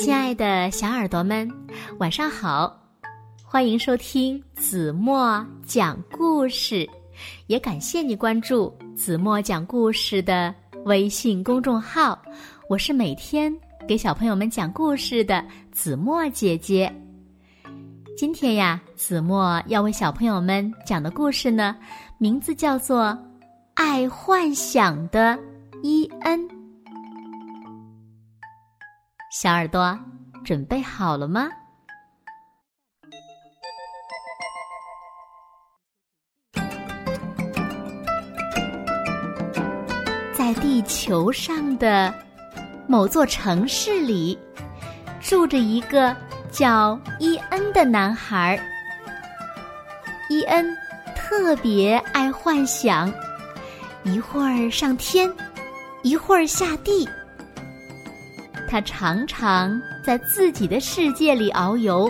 亲爱的小耳朵们，晚上好！欢迎收听子墨讲故事，也感谢你关注子墨讲故事的微信公众号。我是每天给小朋友们讲故事的子墨姐姐。今天呀，子墨要为小朋友们讲的故事呢，名字叫做《爱幻想的伊恩》。小耳朵，准备好了吗？在地球上的某座城市里，住着一个叫伊恩的男孩。伊恩特别爱幻想，一会儿上天，一会儿下地。他常常在自己的世界里遨游，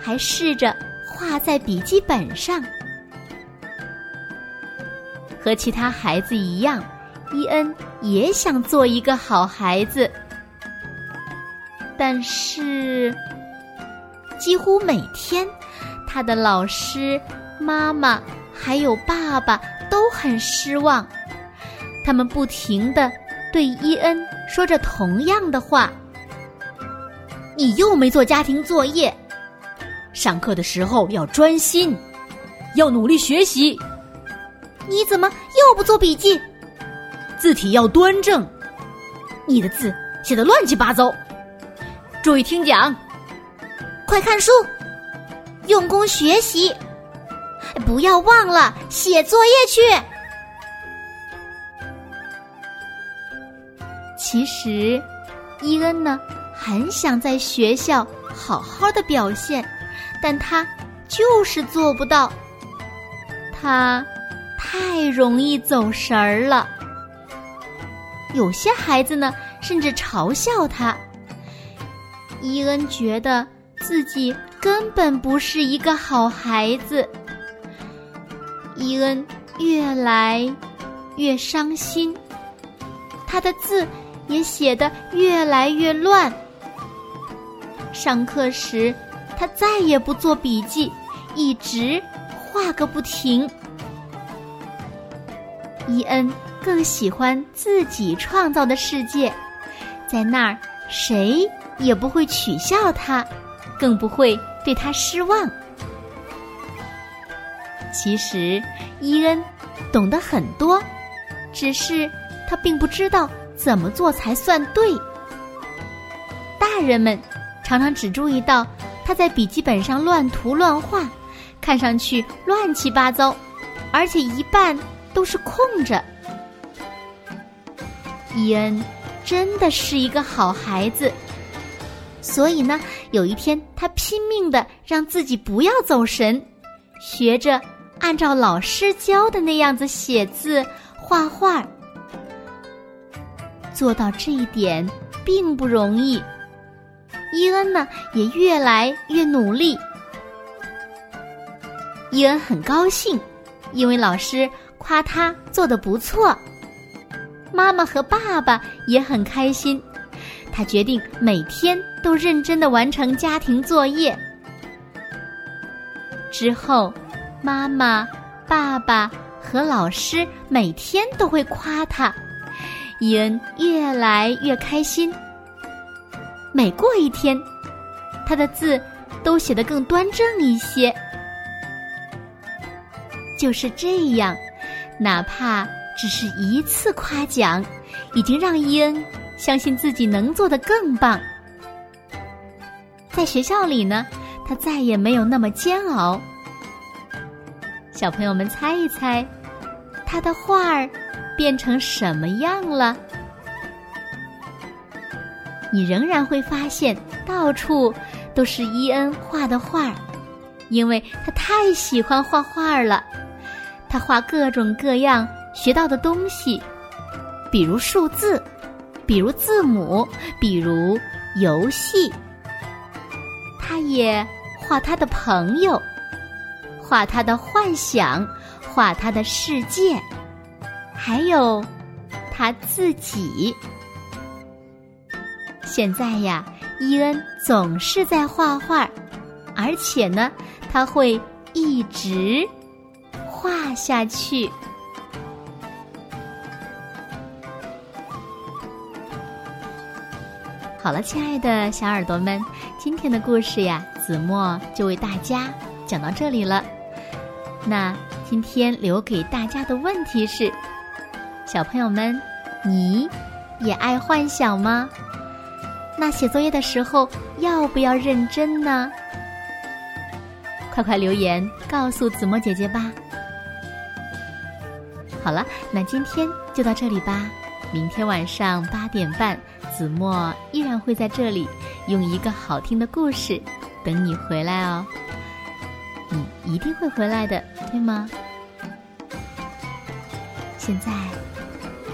还试着画在笔记本上。和其他孩子一样，伊恩也想做一个好孩子，但是几乎每天，他的老师、妈妈还有爸爸都很失望，他们不停的。对伊恩说着同样的话：“你又没做家庭作业，上课的时候要专心，要努力学习。你怎么又不做笔记？字体要端正，你的字写的乱七八糟。注意听讲，快看书，用功学习，不要忘了写作业去。”其实，伊恩呢很想在学校好好的表现，但他就是做不到。他太容易走神儿了。有些孩子呢甚至嘲笑他。伊恩觉得自己根本不是一个好孩子。伊恩越来越伤心，他的字。也写得越来越乱。上课时，他再也不做笔记，一直画个不停。伊恩更喜欢自己创造的世界，在那儿谁也不会取笑他，更不会对他失望。其实，伊恩懂得很多，只是他并不知道。怎么做才算对？大人们常常只注意到他在笔记本上乱涂乱画，看上去乱七八糟，而且一半都是空着。伊恩真的是一个好孩子，所以呢，有一天他拼命的让自己不要走神，学着按照老师教的那样子写字画画。做到这一点并不容易，伊恩呢也越来越努力。伊恩很高兴，因为老师夸他做的不错。妈妈和爸爸也很开心，他决定每天都认真的完成家庭作业。之后，妈妈、爸爸和老师每天都会夸他。伊恩越来越开心。每过一天，他的字都写得更端正一些。就是这样，哪怕只是一次夸奖，已经让伊恩相信自己能做得更棒。在学校里呢，他再也没有那么煎熬。小朋友们猜一猜，他的画儿。变成什么样了？你仍然会发现到处都是伊恩画的画儿，因为他太喜欢画画了。他画各种各样学到的东西，比如数字，比如字母，比如游戏。他也画他的朋友，画他的幻想，画他的世界。还有他自己。现在呀，伊恩总是在画画，而且呢，他会一直画下去。好了，亲爱的小耳朵们，今天的故事呀，子墨就为大家讲到这里了。那今天留给大家的问题是：小朋友们，你也爱幻想吗？那写作业的时候要不要认真呢？快快留言告诉子墨姐姐吧。好了，那今天就到这里吧。明天晚上八点半。子墨依然会在这里，用一个好听的故事等你回来哦。你一定会回来的，对吗？现在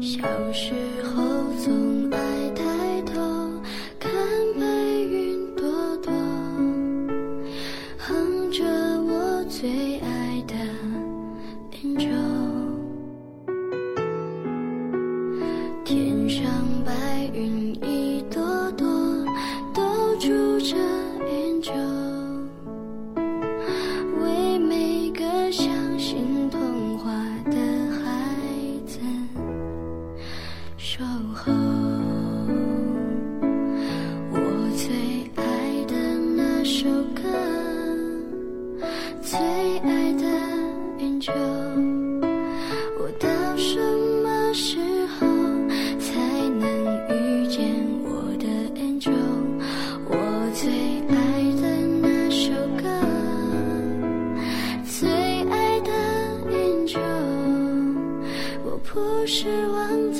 小时候总爱首歌，最爱的演奏，我到什么时候才能遇见我的 angel？？我最爱的那首歌，最爱的 angel，我不是王子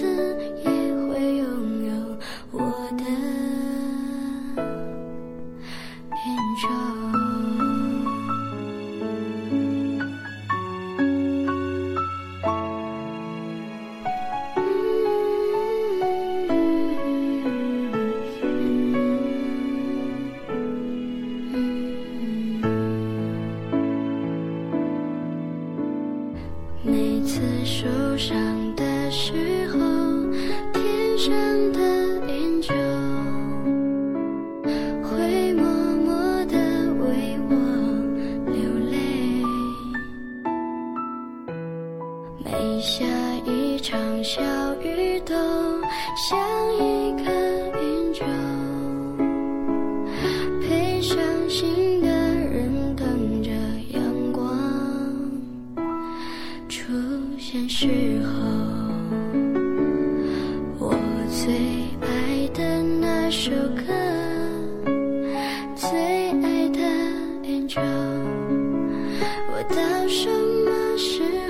心的人等着阳光。出现时候，我最爱的那首歌，最爱的 angel，，我到什么时候